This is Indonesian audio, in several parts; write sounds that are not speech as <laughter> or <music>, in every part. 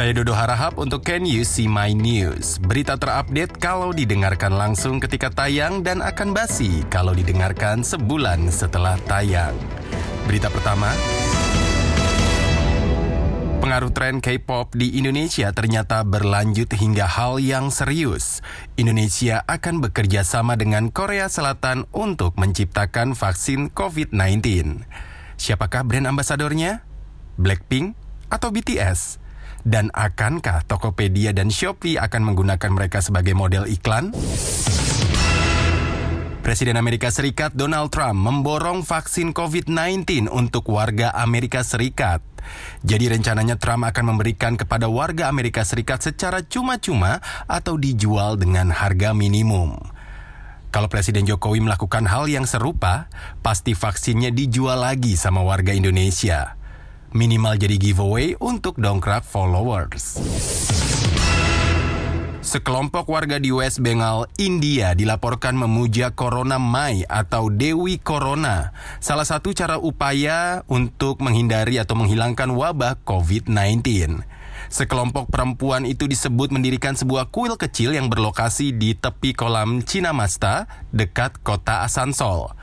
Saya Dodo Harahap untuk Can You See My News. Berita terupdate kalau didengarkan langsung ketika tayang dan akan basi kalau didengarkan sebulan setelah tayang. Berita pertama, Pengaruh tren K-pop di Indonesia ternyata berlanjut hingga hal yang serius. Indonesia akan bekerja sama dengan Korea Selatan untuk menciptakan vaksin COVID-19. Siapakah brand ambasadornya? Blackpink atau BTS? Dan akankah Tokopedia dan Shopee akan menggunakan mereka sebagai model iklan? Presiden Amerika Serikat Donald Trump memborong vaksin COVID-19 untuk warga Amerika Serikat. Jadi rencananya Trump akan memberikan kepada warga Amerika Serikat secara cuma-cuma atau dijual dengan harga minimum. Kalau Presiden Jokowi melakukan hal yang serupa, pasti vaksinnya dijual lagi sama warga Indonesia. Minimal jadi giveaway untuk dongkrak followers. Sekelompok warga di West Bengal, India dilaporkan memuja Corona Mai atau Dewi Corona, salah satu cara upaya untuk menghindari atau menghilangkan wabah COVID-19. Sekelompok perempuan itu disebut mendirikan sebuah kuil kecil yang berlokasi di tepi kolam Cinamasta dekat kota Asansol.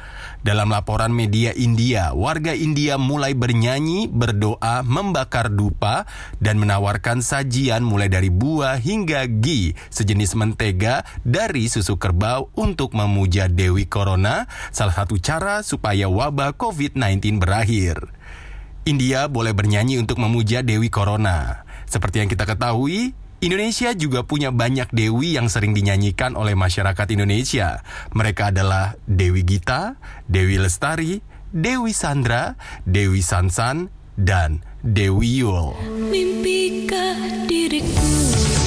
Dalam laporan media India, warga India mulai bernyanyi, berdoa, membakar dupa, dan menawarkan sajian mulai dari buah hingga ghee, sejenis mentega dari susu kerbau untuk memuja Dewi Corona, salah satu cara supaya wabah COVID-19 berakhir. India boleh bernyanyi untuk memuja Dewi Corona. Seperti yang kita ketahui, Indonesia juga punya banyak dewi yang sering dinyanyikan oleh masyarakat Indonesia. Mereka adalah Dewi Gita, Dewi Lestari, Dewi Sandra, Dewi Sansan, dan Dewi Yul. Mimpikah diriku?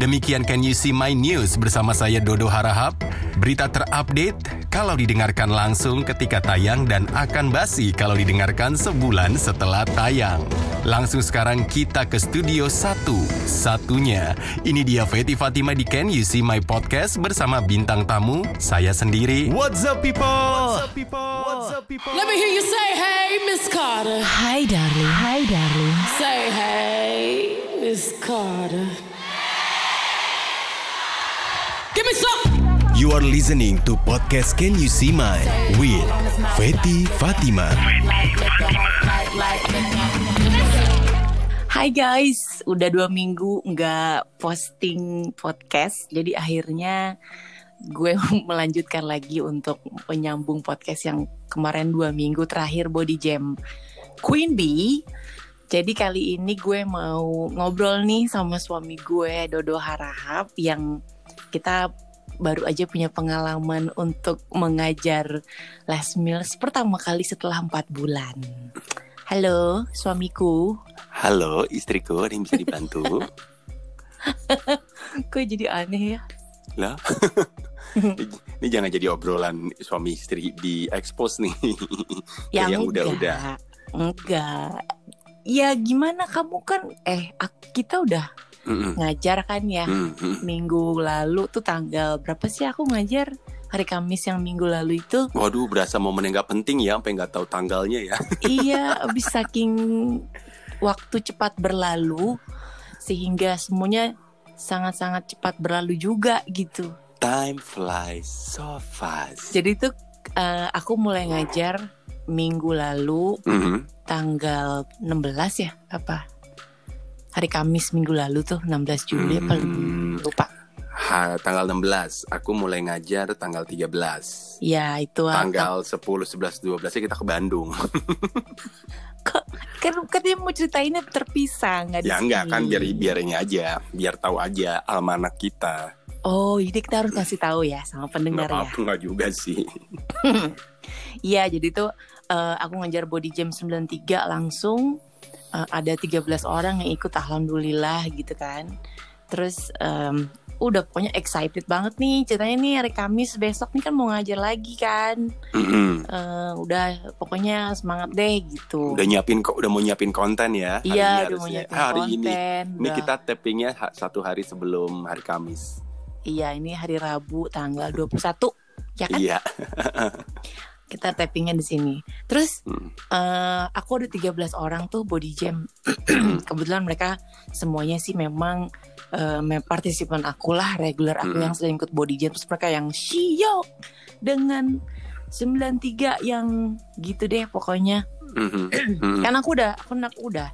Demikian Can You See My News bersama saya Dodo Harahap. Berita terupdate kalau didengarkan langsung ketika tayang dan akan basi kalau didengarkan sebulan setelah tayang. Langsung sekarang kita ke studio satu satunya. Ini dia Feti Fatima di Can You See My Podcast bersama bintang tamu saya sendiri. What's up people? What's up people? What's up people? Let me hear you say hey Miss Carter. Hi darling. Hi darling. Say hey Miss Carter. Give me some. You are listening to podcast Can You See My with Feti Fatima. Hai guys, udah dua minggu nggak posting podcast, jadi akhirnya gue <laughs> melanjutkan lagi untuk menyambung podcast yang kemarin dua minggu terakhir Body Jam Queen Bee. Jadi kali ini gue mau ngobrol nih sama suami gue Dodo Harahap yang kita baru aja punya pengalaman untuk mengajar last meals pertama kali setelah empat bulan. Halo, suamiku. Halo, istriku. Ada yang bisa dibantu? <laughs> Kok jadi aneh ya? Lah, <laughs> ini jangan jadi obrolan suami istri di expose nih. <laughs> Ya yang udah-udah. Enggak. Ya gimana kamu kan eh kita udah Ngajar kan ya Mm, mm. minggu lalu tuh tanggal berapa sih aku ngajar hari Kamis yang minggu lalu itu Waduh, berasa momen yang gak penting ya, sampai nggak tahu tanggalnya ya. <laughs> iya abis saking waktu cepat berlalu sehingga semuanya sangat-sangat cepat berlalu juga gitu Time flies so fast. jadi tuh eh, aku mulai ngajar minggu lalu Mhm. tanggal 16 ya apa hari Kamis minggu lalu tuh 16 Juli apa Hmm. lupa Ha, tanggal 16, aku mulai ngajar tanggal 13. ya itu apa Tanggal 10, 11, 12 -nya kita ke Bandung. <laughs> kok kan katanya mau ceritainnya terpisah nggak di ya enggak kan biar biar ini aja, biar tahu aja almanak kita. oh jadi kita harus kasih tahu ya sama Nggak pendengar ya apa-apa nggak juga sih. <laughs> Iya, jadi tuh eh, aku ngajar body jam 93 langsung eh, ada 13 orang yang ikut alhamdulillah gitu kan. Terus em, udah pokoknya excited banget nih ceritanya nih hari Kamis besok nih kan mau ngajar lagi kan. Mm-mm. Eh, udah pokoknya semangat deh gitu. Udah nyiapin kok, udah mau nyiapin konten ya. hari iya, ini udah mau nyiapin hari ini. konten. Ini udah. kita tappingnya satu hari sebelum hari Kamis. Iya, ini hari Rabu tanggal 21. Ya kan? Iya. <laughs> kita tappingnya di sini. Terus Hmm. eh, aku ada 13 orang tuh body jam. <clears throat> Kebetulan mereka semuanya sih memang eh, mem- partisipan aku lah, regular aku Hmm. yang sering ikut body jam. Terus mereka yang shio dengan 93 yang gitu deh pokoknya. Mhm. Mhm. Kan aku udah aku, aku udah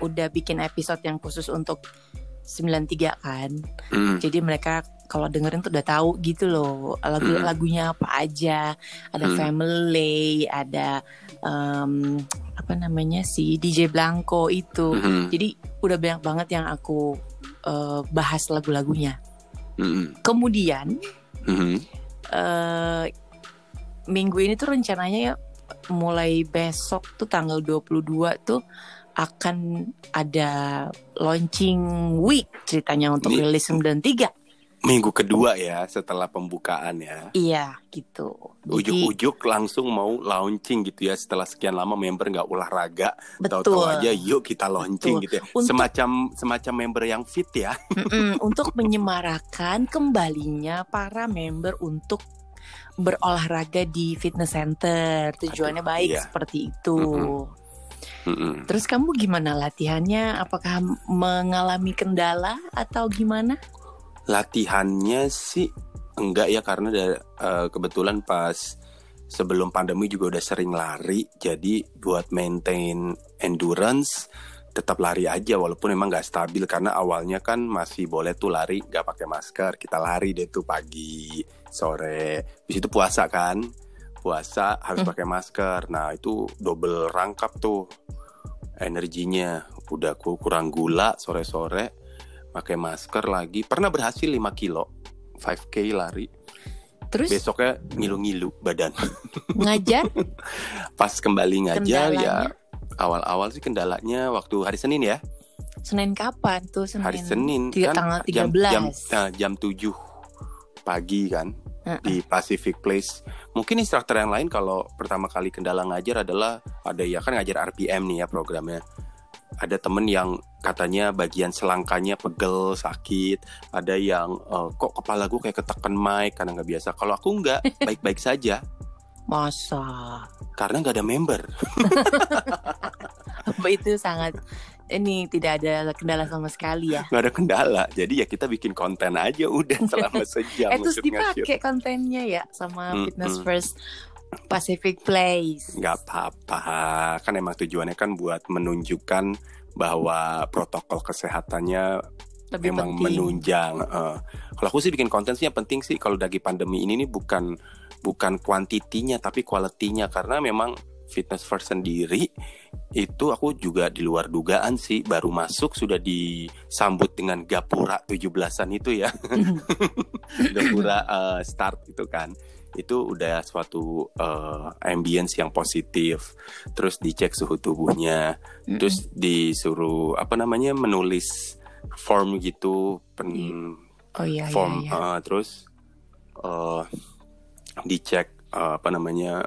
udah bikin episode yang khusus untuk 93 kan. Mhm. Jadi mereka kalau dengerin tuh udah tahu gitu loh lagu Hmm. lagunya apa aja. Ada Hmm. Family, ada em, apa namanya si DJ Blanco itu. Mhm. Jadi udah banyak banget yang aku eh, bahas lagu-lagunya. Kemudian eh minggu ini tuh rencananya ya mulai besok tuh tanggal 22 tuh akan ada launching week ceritanya untuk rilis 93. Minggu kedua ya setelah pembukaan ya. Iya gitu. Ujuk-ujuk langsung mau launching gitu ya setelah sekian lama member nggak olahraga, betul. tahu-tahu aja yuk kita launching Betul. gitu ya. Untuk- Semacam semacam member yang fit ya. <laughs> Mm-mm, untuk menyemarakan kembalinya para member untuk berolahraga di fitness center. Tujuannya Aduh, baik iya. seperti itu. Mm-mm. Mm-mm. Terus kamu gimana latihannya? Apakah mengalami kendala atau gimana? Latihannya sih enggak ya karena da- eh, kebetulan pas sebelum pandemi juga udah sering lari, jadi buat maintain endurance tetap lari aja walaupun emang nggak stabil. Karena awalnya kan masih boleh tuh lari nggak pakai masker. Kita lari deh tuh pagi sore. Di situ puasa kan. Puasa harus Hmm. pakai masker. Nah itu double rangkap tuh energinya. Udah ku- kurang gula sore-sore pakai masker lagi. Pernah berhasil 5 kilo. 5k lari. Terus? Besoknya ngilu-ngilu badan. <laughs> Ngajar? Pas kembali ngajar ya awal-awal sih kendalanya waktu hari Senin ya. Senin kapan tuh Senin? hari Senin Tiga- kan tanggal jam 13. jam nah, jam 7 pagi kan di Pacific Place. Mungkin instruktur yang lain kalau pertama kali kendala ngajar adalah ada ya kan ngajar RPM nih ya programnya ada temen yang katanya bagian selangkanya pegel sakit. Ada yang eh, kok kepala gue kayak ketekan mic karena nggak biasa. Kalau aku nggak <laughs> baik-baik saja. Masa? Karena nggak ada member. <laughs> Itu sangat ini tidak ada kendala sama sekali ya. nggak ada kendala. Jadi ya kita bikin konten aja udah <laughs> selama sejam eh terus dipakai kontennya ya sama Mm-mm. Fitness First Pacific Place. nggak apa-apa kan emang tujuannya kan buat menunjukkan bahwa protokol kesehatannya Lebih memang penting. menunjang eh. kalau aku sih bikin konten sih yang penting sih kalau lagi pandemi ini nih bukan bukan kuantitinya tapi kualitinya karena memang fitness first sendiri itu aku juga di luar dugaan sih baru masuk sudah disambut dengan gapura 17-an itu ya <laughs> <laughs> gapura eh, start itu kan itu udah suatu eh, ambience yang positif terus dicek suhu tubuhnya Mm-mm. terus disuruh apa namanya menulis form gitu pen, oh iya form iya, iya. eh, terus eh, dicek eh, apa namanya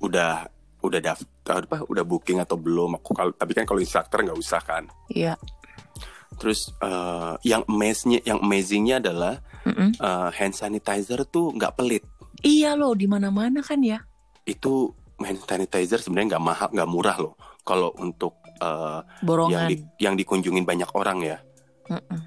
udah udah daftar apa udah booking atau belum aku kalau tapi kan kalau instructor nggak usah kan Iya. Terus eh, yang amaze-nya yang amazingnya adalah Mm-mm. eh, hand sanitizer tuh nggak pelit Iya loh di mana-mana kan ya. itu hand sanitizer sebenarnya nggak mahal nggak murah loh kalau untuk eh, yang di, yang dikunjungin banyak orang ya Mm-mm.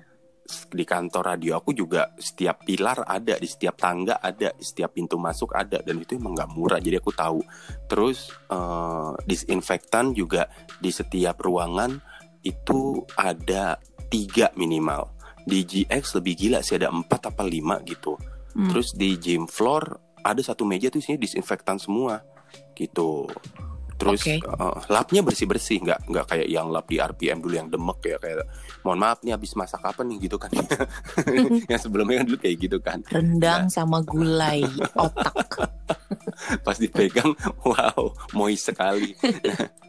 di kantor radio aku juga setiap pilar ada di setiap tangga ada di setiap pintu masuk ada dan itu emang nggak murah jadi aku tahu terus eh, disinfektan juga di setiap ruangan itu ada tiga minimal. Di GX lebih gila sih ada empat apa lima gitu. Hmm. terus di gym floor ada satu meja tuh isinya disinfektan semua gitu. Terus Oke. eh, lapnya bersih bersih nggak nggak kayak yang lap di RPM dulu yang demek ya kayak mohon maaf nih habis masak apa nih? gitu kan. <laughs> Yang sebelumnya kan dulu kayak gitu kan. Rendang sama gulai otak. <laughs> pas dipegang wow moist sekali <laughs>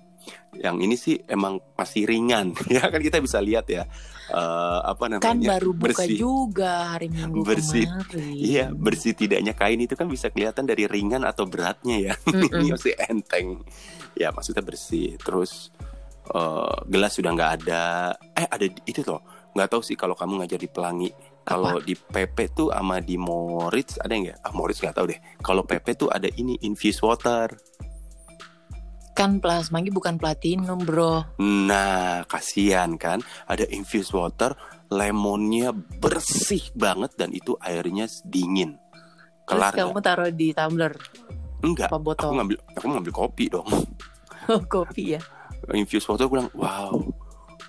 yang ini sih emang masih ringan <laughs> ya kan kita bisa lihat ya eh, apa namanya Kan baru buka bersih juga hari Minggu Bersih. kemarin. Iya, bersih tidaknya kain itu kan bisa kelihatan dari ringan atau beratnya ya. <laughs> Ini masih enteng. Ya, maksudnya bersih. Terus eh, gelas sudah nggak ada. Eh, ada itu loh. Nggak tahu sih kalau kamu ngajar di pelangi Kalau di PP tuh sama di Moritz ada nggak? Ah Moritz nggak tahu deh. Kalau PP tuh ada ini infused water. Kan plasma ini bukan platinum, Bro. Nah, kasihan kan? Ada infused water, lemonnya bersih banget dan itu airnya dingin. Terus Kelar kamu nggak? taruh di tumbler Enggak. apa Aku botol? ngambil aku ngambil kopi dong. <laughs> kopi ya. infused water gue bilang, wow.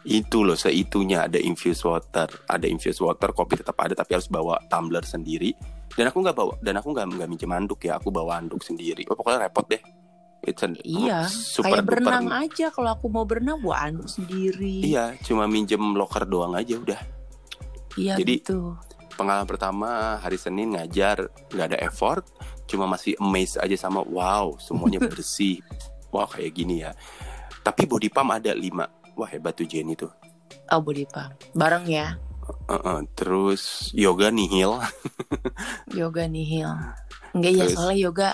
Itu loh seitunya ada infused water, ada infused water, kopi tetap ada tapi harus bawa tumbler sendiri. Dan aku nggak bawa, dan aku nggak nggak minjem handuk ya, aku bawa handuk sendiri. Oh, pokoknya repot deh. It's an- Iya, super Kayak duper- berenang aja kalau aku mau berenang gua anduk sendiri. Iya, cuma minjem locker doang aja udah. Iya Jadi- gitu. pengalaman pertama hari Senin ngajar nggak ada effort cuma masih amazed aja sama wow semuanya <laughs> bersih wah kayak gini ya tapi body pump ada lima wah hebat tuh Jenny tuh Oh, body pump. Bareng ya. Uh-uh. terus yoga nihil <laughs> Yoga nihil. Enggak ya soalnya yoga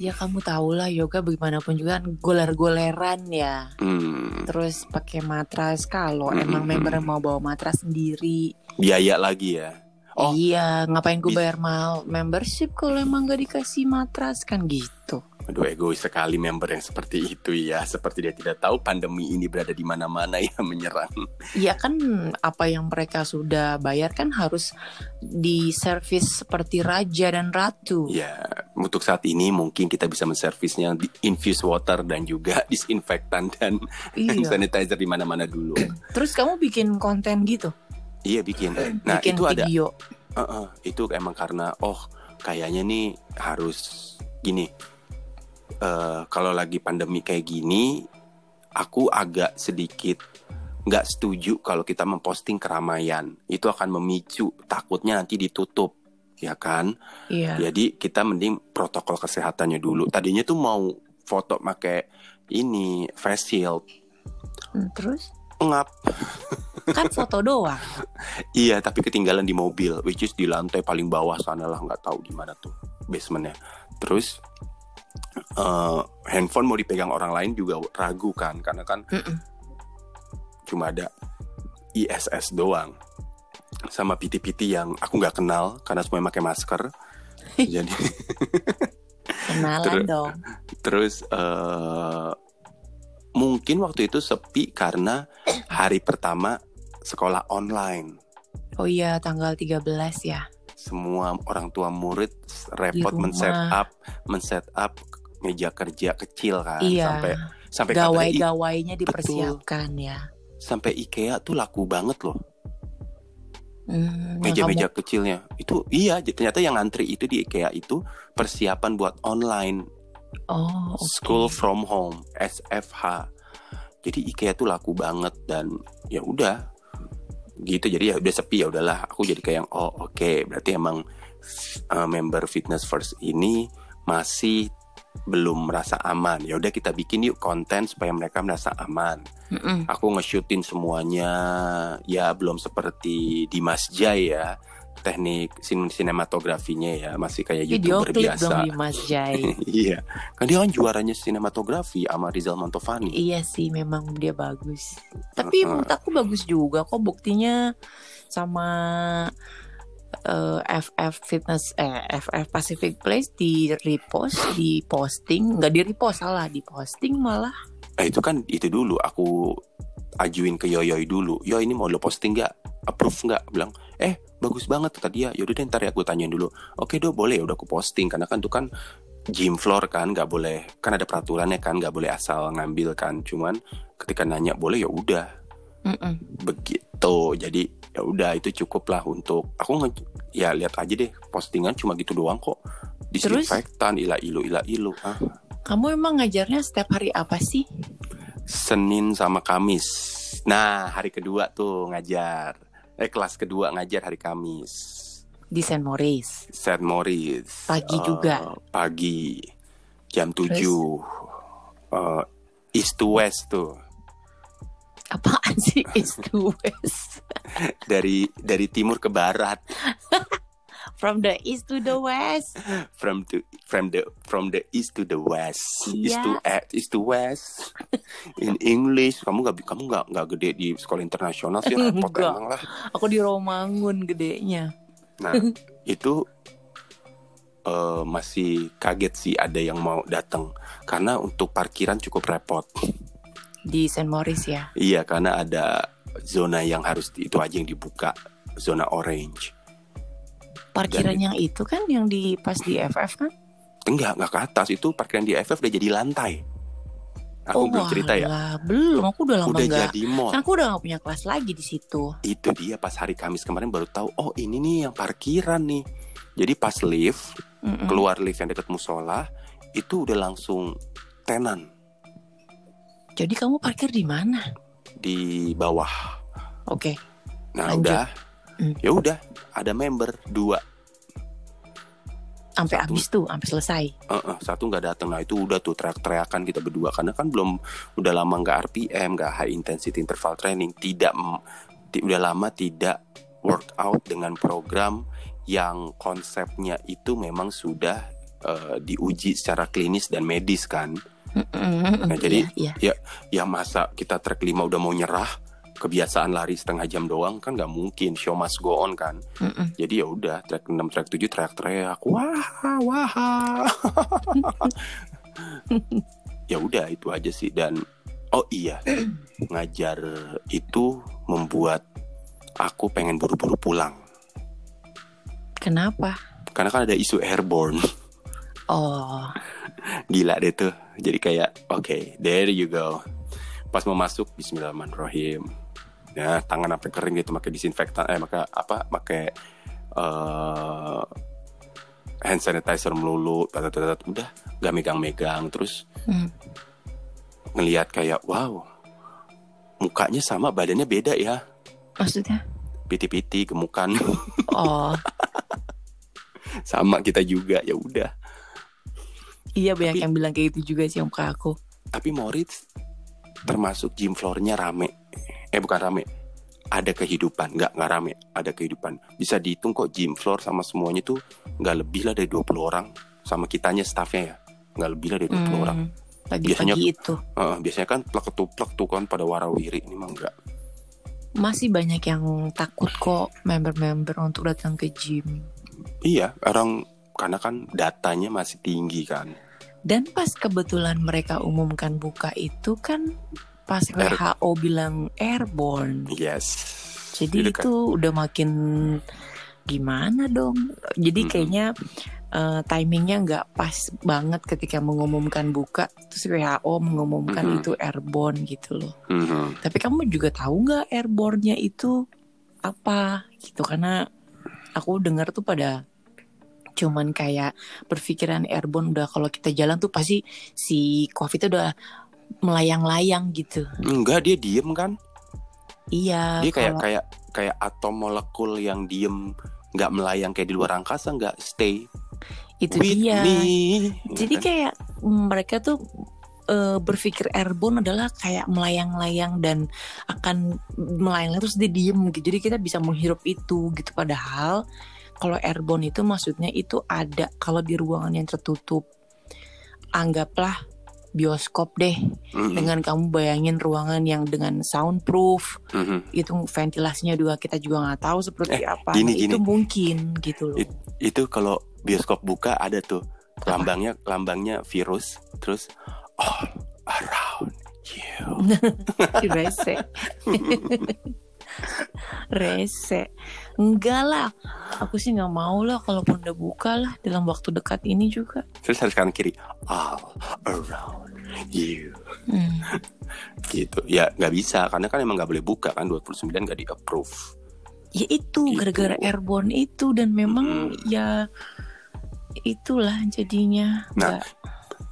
ya kamu tau lah yoga bagaimanapun juga kan goler-goleran ya. hmm, Terus pakai matras kalau Mm, emang mm, member mm. mau bawa matras sendiri. biaya lagi ya Oh. Iya, ngapain gue bayar mahal membership kalau emang gak dikasih matras kan gitu. aduh egois sekali member yang seperti itu ya seperti dia tidak tahu pandemi ini berada di mana-mana ya <laughs> menyerang Iya kan apa yang mereka sudah bayar kan harus diservis seperti raja dan ratu. ya untuk saat ini mungkin kita bisa menservisnya di infused water dan juga <laughs> disinfektan dan hand Iya. <laughs> sanitizer di mana-mana dulu Terus kamu bikin konten gitu, Iya bikin. Nah bikin itu ada. video. Uh-uh, itu emang karena oh kayaknya nih harus gini. eh kalau lagi pandemi kayak gini, aku agak sedikit nggak setuju kalau kita memposting keramaian. Itu akan memicu takutnya nanti ditutup, ya kan? Iya. Jadi kita mending protokol kesehatannya dulu. Tadinya tuh mau foto pakai ini face shield, Hmm, Terus ngap. kan foto doang. Iya, tapi ketinggalan di mobil, which is di lantai paling bawah sana lah, nggak tahu di mana tuh basementnya. Terus eh, handphone mau dipegang orang lain juga ragu kan, karena kan Mm-mm. cuma ada ISS doang, sama PT-PT yang aku nggak kenal karena semuanya pakai masker. <laughs> Jadi Kenalan Terus- dong. terus eh, mungkin waktu itu sepi karena <coughs> hari pertama sekolah online. Oh iya tanggal 13 ya. semua orang tua murid repot men-set up men-set up meja kerja kecil kan iya. sampai sampai Gawai-gawainya dipersiapkan ya. sampai IKEA tuh laku banget loh Hmm, meja-meja kamu- kecilnya itu iya ternyata yang ngantri itu di IKEA itu persiapan buat online Oh, oke. school from home SFH jadi IKEA tuh laku banget dan ya udah gitu. Jadi ya udah sepi ya udahlah. Aku jadi kayak yang oh oke. Berarti emang uh, member fitness first ini masih belum merasa aman. Ya udah kita bikin yuk konten supaya mereka merasa aman. Mm-mm. aku nge-shootin semuanya. Ya belum seperti Dimas Jai ya teknik sin sinematografinya ya masih kayak Video youtuber klip biasa dong Mas Jai. <laughs> iya kan dia kan juaranya sinematografi sama Rizal Mantovani iya sih memang dia bagus. Tapi Uh-uh. menurut aku bagus juga kok buktinya sama eh, FF Fitness eh FF Pacific Place di repost, di posting, nggak di repost salah, di posting malah. Eh itu kan itu dulu aku ajuin ke Yoyoy dulu. Yo ini mau lo posting nggak? Approve nggak? Bilang, eh bagus banget kata dia. Yaudah deh ntar ya aku tanyain dulu. Oke do boleh ya udah aku posting karena kan itu kan gym floor kan nggak boleh kan ada peraturannya kan nggak boleh asal ngambil kan cuman ketika nanya boleh ya udah Mm-mm. begitu jadi ya udah itu cukup lah untuk aku nge ya lihat aja deh postingan cuma gitu doang kok disinfektan ila ilu ila ilu ah Kamu emang ngajarnya setiap hari apa sih? Senin sama Kamis. Nah, hari kedua tuh ngajar. Eh, kelas kedua ngajar hari Kamis. Di Saint Maurice. St. Maurice. Pagi Eh, juga? Pagi. Jam Terus? 7. Eh, east to west tuh. Apaan sih East to West? <laughs> Dari dari timur ke barat. <laughs> From the east to the west. from to from the from the east to the west east Iya. to eh, east to west <laughs> in English kamu nggak kamu nggak nggak gede di sekolah internasional sih repot emang lah Aku di Romangun gedenya. nah <laughs> itu eh, masih kaget sih ada yang mau datang karena untuk parkiran cukup repot Di St. Maurice ya. iya karena ada zona yang harus itu aja yang dibuka zona orange Parkiran Dan- yang itu kan yang di pas di FF kan? enggak enggak ke atas itu parkiran di FF udah jadi lantai aku belum cerita ya walah, belum. Aku udah lama udah nggak. jadi mall Kan aku udah gak punya kelas lagi di situ. itu dia pas hari Kamis kemarin baru tahu oh ini nih yang parkiran nih jadi pas lift Mm-mm. keluar lift yang dekat musola itu udah langsung tenan Jadi kamu parkir di mana? di bawah Oke. nah Lanjut. udah. Ya udah ada member dua Sampai habis tuh, sampai selesai. Eh, eh, satu nggak datang nah itu udah tuh teriak-teriakan kita berdua karena kan belum udah lama nggak RPM nggak high intensity interval training tidak udah lama tidak workout dengan program yang konsepnya itu memang sudah eh, diuji secara klinis dan medis kan. Nah, jadi- Iya, iya. ya masa kita track 5 udah mau nyerah kebiasaan lari setengah jam doang kan nggak mungkin. Show must go on kan. Mm-mm. jadi ya udah track 6 track 7 teriak-teriak wah wah. <laughs> Ya udah itu aja sih. Dan oh iya ngajar itu membuat aku pengen buru-buru pulang. Kenapa? karena kan ada isu airborne. Oh, <laughs> gila deh tuh. Jadi kayak oke there you go. Pas mau masuk Bismillahirrahmanirrahim ya tangan sampai kering gitu pakai disinfektan eh maka apa pakai eh hand sanitizer melulu tat, tat, tat, tat. udah gak megang-megang terus Hmm. ngelihat kayak wow mukanya sama badannya beda ya maksudnya? piti-piti gemukan <laughs> Oh, sama kita juga ya udah iya banyak Tapi- yang bilang kayak gitu juga sih om ke aku. tapi Moritz termasuk gym floornya rame eh bukan rame. Ada kehidupan. Nggak nggak rame. Ada kehidupan. Bisa dihitung kok gym floor sama semuanya tuh nggak lebih lah dari 20 orang. Sama kitanya staffnya ya. Nggak lebih lah dari 20 orang Hmm, Pagi-pagi Biasanya- itu. Heeh, biasanya kan plek ketuplek tuh kan pada warawiri. Ini mah enggak masih banyak yang takut kok member-member untuk datang ke gym. iya orang karena kan datanya masih tinggi kan. Dan pas kebetulan mereka umumkan buka itu kan pas Air- WHO bilang airborne. yes Jadi Itu kan- itu udah makin gimana dong? Jadi Mm-mm. kayaknya eh, timingnya nggak pas banget ketika mengumumkan buka, terus WHO mengumumkan Mm-mm. itu airborne gitu loh. Mhm. Tapi kamu juga tahu nggak airborne-nya itu apa gitu? Karena aku dengar tuh pada cuman kayak berpikiran airborne udah kalau kita jalan tuh pasti si covid udah melayang-layang gitu. enggak dia diem kan Iya. dia kayak kalau- kayak kayak atom molekul yang diem nggak melayang kayak di luar angkasa nggak stay itu with dia. me Jadi kayak mereka tuh eh, berpikir airborne adalah kayak melayang-layang dan akan melayang terus dia diem gitu. Jadi kita bisa menghirup itu gitu. Padahal kalau airborne itu maksudnya itu ada kalau di ruangan yang tertutup. Anggaplah bioskop deh Mhm, dengan kamu bayangin ruangan yang dengan soundproof mhm. itu ventilasinya juga kita juga nggak tahu seperti apa gini, itu gini. mungkin gitu loh It- itu kalau bioskop buka ada tuh Apa? lambangnya lambangnya virus terus all around you <laughs> <laughs> <laughs> rese. Enggak lah. Aku sih nggak mau lah kalaupun udah buka lah dalam waktu dekat ini juga. Terus harus kanan kiri. All around you. Hmm. <laughs> gitu. Ya nggak bisa. Karena kan emang nggak boleh buka kan. 29 nggak di approve ya itu Gitu. gara-gara airborne itu. Dan memang Mm-mm. ya itulah jadinya. Nah, Nggak-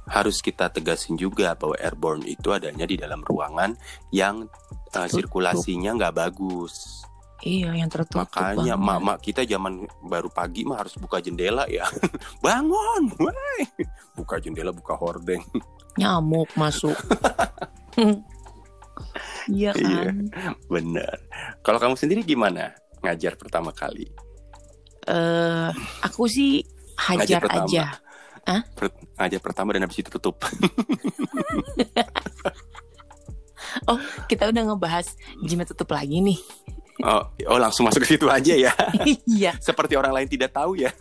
harus kita tegasin juga bahwa airborne itu adanya di dalam ruangan yang uh, sirkulasinya nggak bagus. Iya yang tertutup makanya mak-mak kita zaman baru pagi mah harus buka jendela ya. <laughs> Bangun woi buka jendela buka hordeng. Nyamuk masuk. <laughs> Iya Iya. kan? bener. Kalau kamu sendiri gimana ngajar pertama kali? Eh aku sih hajar pertama. aja. Per- ngajar pertama dan habis itu tutup. <laughs> Kita udah ngebahas gym tutup lagi nih. Oh, oh langsung masuk ke situ aja ya. <laughs> Iya, Seperti orang lain tidak tahu ya.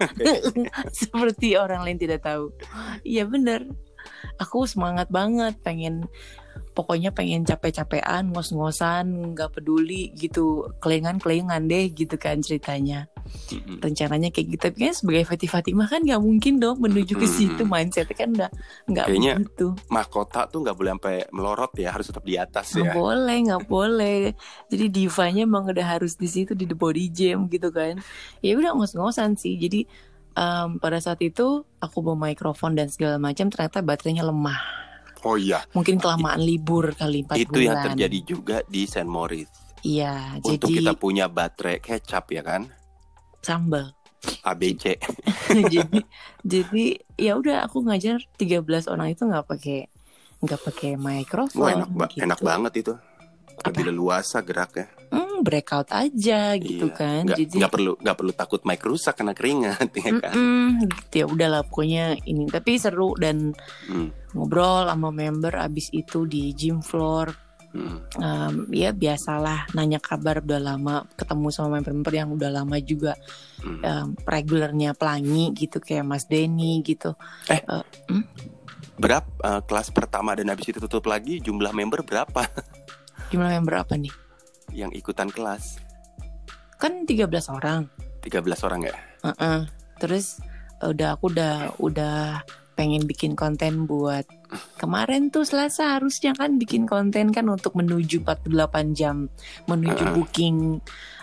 <laughs> seperti orang lain tidak tahu. Iya bener. Aku semangat banget pengen pokoknya pengen capek-capean, ngos-ngosan, nggak peduli gitu, kelengan-kelengan deh gitu kan ceritanya. Mm-mm. Rencananya kayak gitu, tapi kan sebagai Fatih Fatimah kan nggak mungkin dong menuju ke situ Mm-mm. mindsetnya kan udah nggak Kayaknya begitu. Mahkota tuh nggak boleh sampai melorot ya, harus tetap di atas ya. boleh, nggak <laughs> boleh. Jadi divanya emang udah harus di situ di the body jam gitu kan. Ya udah ngos-ngosan sih. Jadi em, pada saat itu aku bawa mikrofon dan segala macam ternyata baterainya lemah. Oh iya, Mungkin kelamaan libur kali 4 itu bulan. yang terjadi juga di Saint Moritz. Iya, Untuk jadi kita punya baterai kecap ya kan, sambal. ABC. <laughs> jadi jadi ya udah aku ngajar 13 orang itu nggak pakai nggak pakai mikrofon. Wah enak, ba- gitu. enak banget itu. Lebih leluasa geraknya. Hmm, breakout aja gitu Iya, kan. Nggak, jadi nggak perlu nggak perlu takut mic rusak karena keringat ya kan. Mm-mm, gitu ya udahlah pokoknya ini tapi seru dan Hmm, ngobrol sama member abis itu di gym floor hmm. Em, ya biasalah nanya kabar udah lama ketemu sama member-member yang udah lama juga Hmm. em, regulernya pelangi gitu kayak Mas Denny gitu Berapa eh, kelas pertama dan habis itu tutup lagi jumlah member berapa <laughs> jumlah member apa nih yang ikutan kelas? kan 13 orang 13 orang ya? Heeh. terus udah aku udah udah pengen bikin konten buat kemarin tuh Selasa harusnya kan bikin konten kan untuk menuju 48 jam menuju Heeh. booking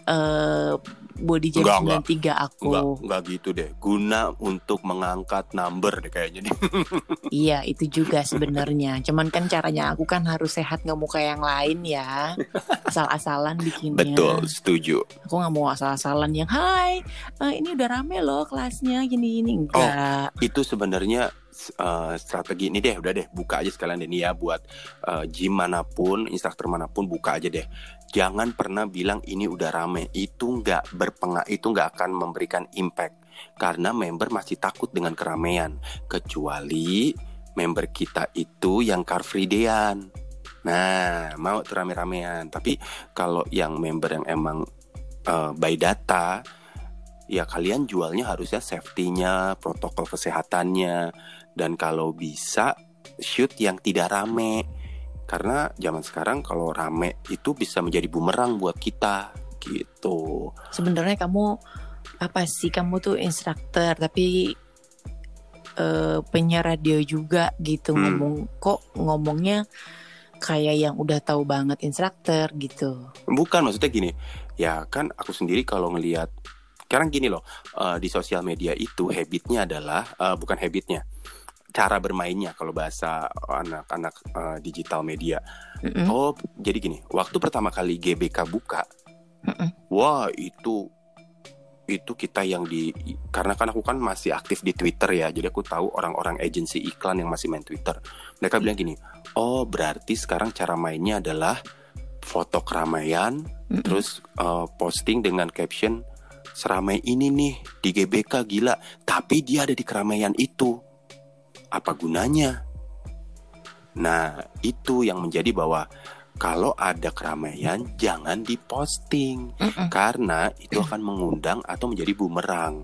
eh body jam Enggak, 93 aku. Enggak, enggak gitu deh. Guna untuk mengangkat number deh kayaknya nih. <laughs> Iya, itu juga sebenarnya. Cuman kan caranya aku kan harus sehat nggak mau kayak yang lain ya. Asal-asalan bikinnya. Betul, setuju. Aku nggak mau asal-asalan yang Hai, eh, ini udah rame loh kelasnya gini-gini enggak. Itu sebenarnya eh, strategi ini deh, udah deh buka aja sekalian deh nih ya buat eh, gym mana pun, instruktur mana pun buka aja deh. Jangan pernah bilang ini udah rame. Itu nggak berpengaruh, itu nggak akan memberikan impact karena member masih takut dengan keramaian kecuali member kita itu yang car free dayan. Nah, mau tuh rame-ramean. Tapi kalau yang member yang emang eh, by data ya kalian jualnya harusnya safety-nya, protokol kesehatannya, dan kalau bisa shoot yang tidak rame. Karena zaman sekarang kalau rame itu bisa menjadi bumerang buat kita gitu. Sebenarnya kamu apa sih kamu tuh instruktur tapi eh, penyiar radio juga gitu Hmm. ngomong kok ngomongnya kayak yang udah tahu banget instruktur gitu. Bukan maksudnya gini, ya kan aku sendiri kalau ngelihat sekarang gini loh eh, di sosial media itu habitnya adalah eh, bukan habitnya cara bermainnya kalau bahasa anak-anak eh, digital media. Mm-mm. Oh, jadi gini, waktu pertama kali GBK buka, Mm-mm. wah itu itu kita yang di karena kan aku kan masih aktif di Twitter ya, jadi aku tahu orang-orang agensi iklan yang masih main Twitter. Mereka bilang gini, oh berarti sekarang cara mainnya adalah foto keramaian, Mm-mm. terus eh, posting dengan caption seramai ini nih di GBK gila, tapi dia ada di keramaian itu. Apa gunanya? Nah, itu yang menjadi bahwa kalau ada keramaian jangan diposting Mm-mm. karena itu akan mengundang atau menjadi bumerang.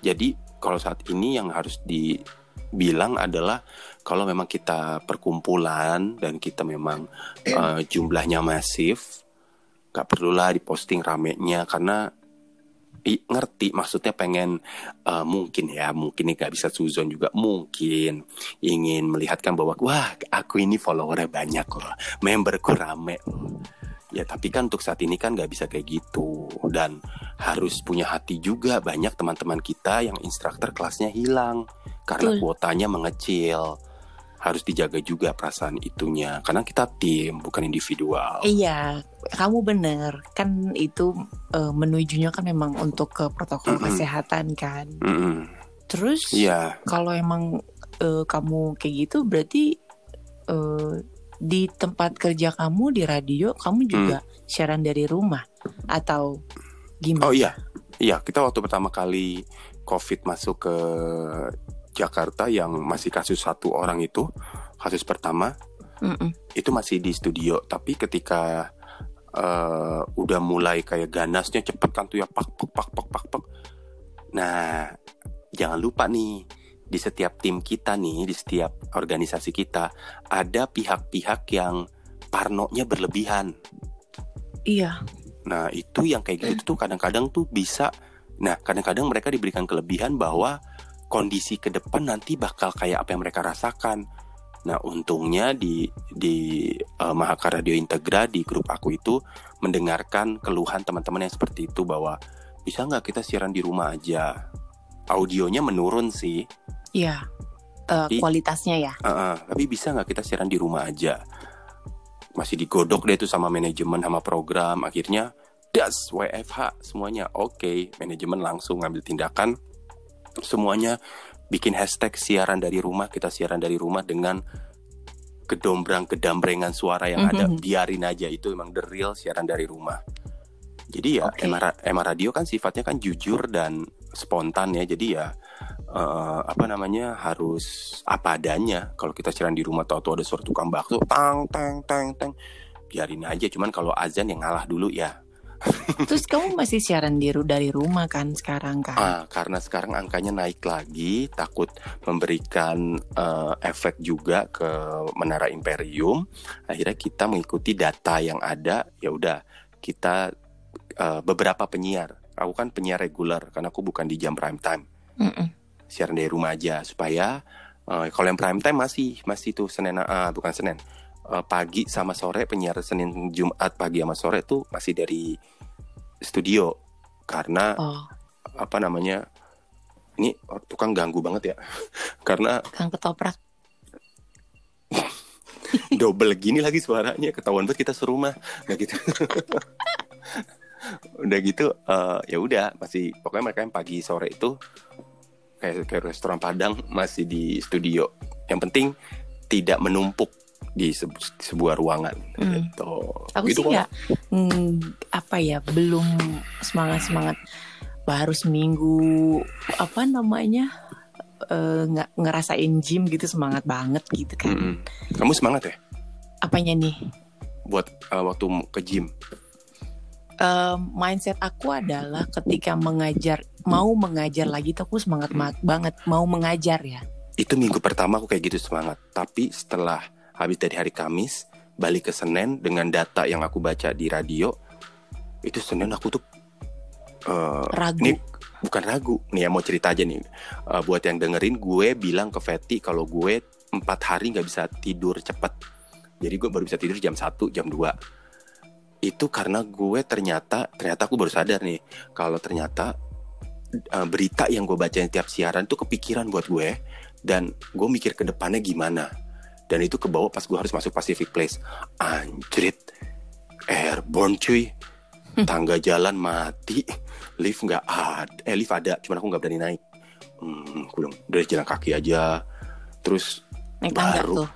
Jadi kalau saat ini yang harus dibilang adalah kalau memang kita perkumpulan dan kita memang eh, jumlahnya masif, gak perlulah diposting ramenya karena ngerti maksudnya pengen eh, mungkin ya mungkin ini gak bisa suzon juga mungkin ingin melihatkan bahwa wah aku ini followernya banyak loh memberku rame. Loh ya tapi kan untuk saat ini kan nggak bisa kayak gitu dan harus punya hati juga. Banyak teman-teman kita yang instruktur kelasnya hilang karena Betul. kuotanya mengecil harus dijaga juga perasaan itunya karena kita tim bukan individual Iya, kamu bener kan itu eh, menujunya kan memang untuk ke protokol Mm-mm. kesehatan kan. Mm-mm. Terus iya kalau emang eh, kamu kayak gitu berarti eh, di tempat kerja kamu di radio kamu juga siaran dari rumah atau gimana? oh iya Iya, kita waktu pertama kali COVID masuk ke Jakarta yang masih kasus satu orang itu, kasus pertama, Mm-mm. itu masih di studio. Tapi ketika eh, udah mulai kayak ganasnya cepet kan tuh ya pak pak pak pak pak pak. Nah, jangan lupa nih di setiap tim kita nih, di setiap organisasi kita ada pihak-pihak yang parnonya berlebihan. Iya. Nah, itu yang kayak gitu tuh kadang-kadang tuh bisa nah, kadang-kadang mereka diberikan kelebihan bahwa kondisi ke depan nanti bakal kayak apa yang mereka rasakan. Nah, untungnya di di eh, Mahaka Radio Integra di grup aku itu mendengarkan keluhan teman-teman yang seperti itu bahwa bisa nggak kita siaran di rumah aja. Audionya menurun sih, Iya. I- kualitasnya ya. Uh, uh, tapi bisa nggak kita siaran di rumah aja? Masih digodok deh tuh sama manajemen sama program. Akhirnya das WFH semuanya oke. Manajemen langsung ngambil tindakan. Semuanya bikin hashtag siaran dari rumah. Kita siaran dari rumah dengan kedombrang kedambrengan suara yang ada. Mhm. Biarin aja itu emang the real siaran dari rumah. Jadi ya Ra- Emma Radio kan sifatnya kan jujur dan spontan ya. Jadi ya eh, apa namanya harus apa adanya. Kalau kita siaran di rumah tahu-tahu ada suara tukang bakso, tang tang tang tang, biarin aja. Cuman kalau azan yang ngalah dulu ya. Terus kamu masih siaran di dari rumah kan sekarang kan? Ah, karena sekarang angkanya naik lagi, takut memberikan eh, efek juga ke Menara Imperium. Akhirnya kita mengikuti data yang ada. Ya udah, kita eh, beberapa penyiar. Aku kan penyiar reguler karena aku bukan di jam prime time. Mm-mm. siaran dari rumah aja supaya eh, kalau yang prime time masih masih tuh Senin ah, bukan Senin pagi sama sore penyiar Senin Jumat pagi sama sore tuh masih dari studio. Karena Oh, apa namanya ini tukang ganggu banget ya. <laughs> Karena Kang Ketoprak. <laughs> double gini lagi suaranya ketahuan banget kita serumah. Nggak gitu. <laughs> Udah gitu eh, ya udah masih pokoknya mereka yang pagi sore itu kayak kayak restoran Padang masih di studio. Yang penting tidak menumpuk di sebu- sebuah ruangan Hmm. gitu Aku Gitu sih ya, mm, apa ya, belum semangat semangat. Baru seminggu, apa namanya, eh, nggak ngerasain gym gitu semangat banget gitu kan. Mm-mm. kamu semangat ya Apanya nih? buat eh, waktu ke gym Eh, mindset aku adalah ketika mengajar, mau mengajar lagi tuh aku semangat ma- banget mau mengajar ya. itu minggu pertama aku kayak gitu semangat tapi setelah habis dari hari Kamis balik ke Senin dengan data yang aku baca di radio itu Senin aku tuh eh, Ragu. Ini bukan ragu. Nih ya mau cerita aja nih. Eh, buat yang dengerin gue bilang ke Fetty kalau gue empat hari nggak bisa tidur cepet. Jadi gue baru bisa tidur jam 1 jam 2 itu karena gue ternyata ternyata aku baru sadar nih kalau ternyata eh, berita yang gue baca tiap siaran tuh kepikiran buat gue dan gue mikir ke depannya gimana dan itu kebawa pas gue harus masuk Pacific Place. Anjrit. Airborne cuy. Tangga jalan mati. Lift nggak ada eh lift ada cuman aku nggak berani naik. Hmm, aku bilang dari jalan kaki aja. Terus Naik Baru. tuh,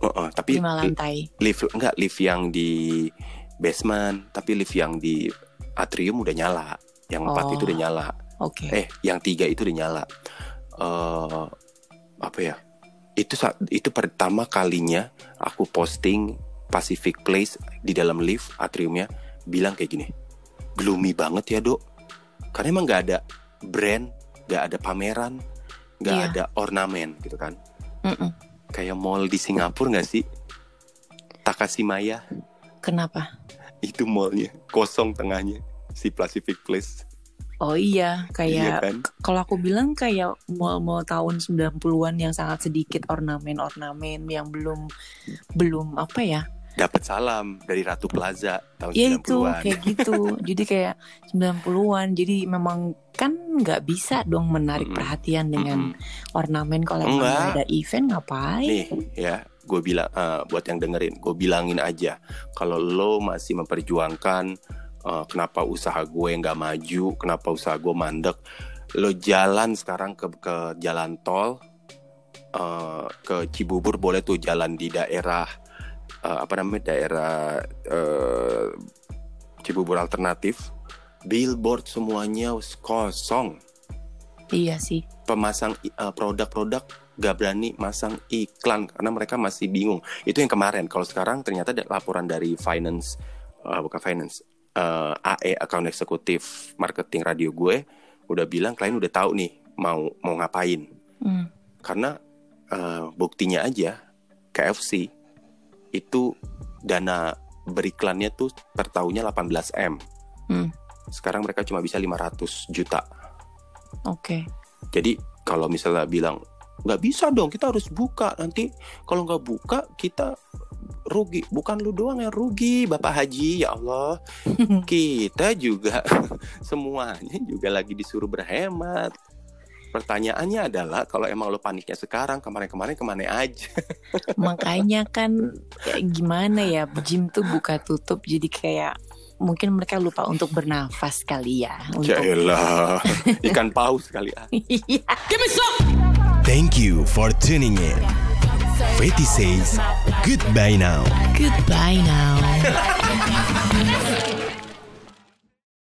uh, uh, tapi lantai. lift enggak lift yang di basement tapi lift yang di atrium udah nyala. Yang empat Oh. itu udah nyala. Oke. eh yang tiga itu udah nyala. Eh apa ya itu itu pertama kalinya aku posting Pacific Place di dalam lift atriumnya bilang kayak gini gloomy banget ya dok karena emang nggak ada brand nggak ada pameran nggak Iya. ada ornamen gitu kan Mm-mm. kayak mall di Singapura nggak sih Takashimaya Kenapa? itu mallnya kosong tengahnya si Pacific Place Oh iya, iya kayak kan kalau aku bilang kayak mall-mall tahun 90-an yang sangat sedikit ornamen-ornamen yang belum belum apa ya? dapat salam dari Ratu Plaza tahun Ya itu 90-an kayak gitu. <laughs> jadi kayak 90-an. Jadi memang kan nggak bisa dong menarik Mm-mm. perhatian dengan Mm-mm. ornamen kalau ada event ngapain? nih ya gue bilang eh, buat yang dengerin gue bilangin aja kalau lo masih memperjuangkan eh, kenapa usaha gue nggak maju kenapa usaha gue mandek lo jalan sekarang ke ke jalan tol eh, ke Cibubur boleh tuh jalan di daerah eh, apa namanya daerah eh, Cibubur alternatif billboard semuanya kosong Iya sih. pemasang eh, produk-produk gak berani masang iklan karena mereka masih bingung. Itu yang kemarin. Kalau sekarang ternyata ada laporan dari finance, eh, bukan finance, eh, AE account eksekutif marketing radio gue udah bilang klien udah tahu nih mau mau ngapain. Hmm. Karena eh, buktinya aja KFC itu dana beriklannya tuh per tahunnya 18 m. Hmm. Sekarang mereka cuma bisa 500 juta. Oke. Jadi kalau misalnya bilang nggak bisa dong, kita harus buka nanti. Kalau nggak buka kita rugi. Bukan lu doang yang rugi, Bapak Haji. Ya Allah, <laughs> kita juga <laughs> semuanya juga lagi disuruh berhemat. Pertanyaannya adalah kalau emang lo paniknya sekarang, kemarin-kemarin ke mana aja? <laughs> Makanya kan kayak gimana ya, gym tuh buka tutup jadi kayak mungkin mereka lupa untuk bernafas kali ya. Untuk Yaelah, ikan paus kali ah. Iya. Give me some. Thank you for tuning in. Fetty says goodbye now. Goodbye now. <laughs>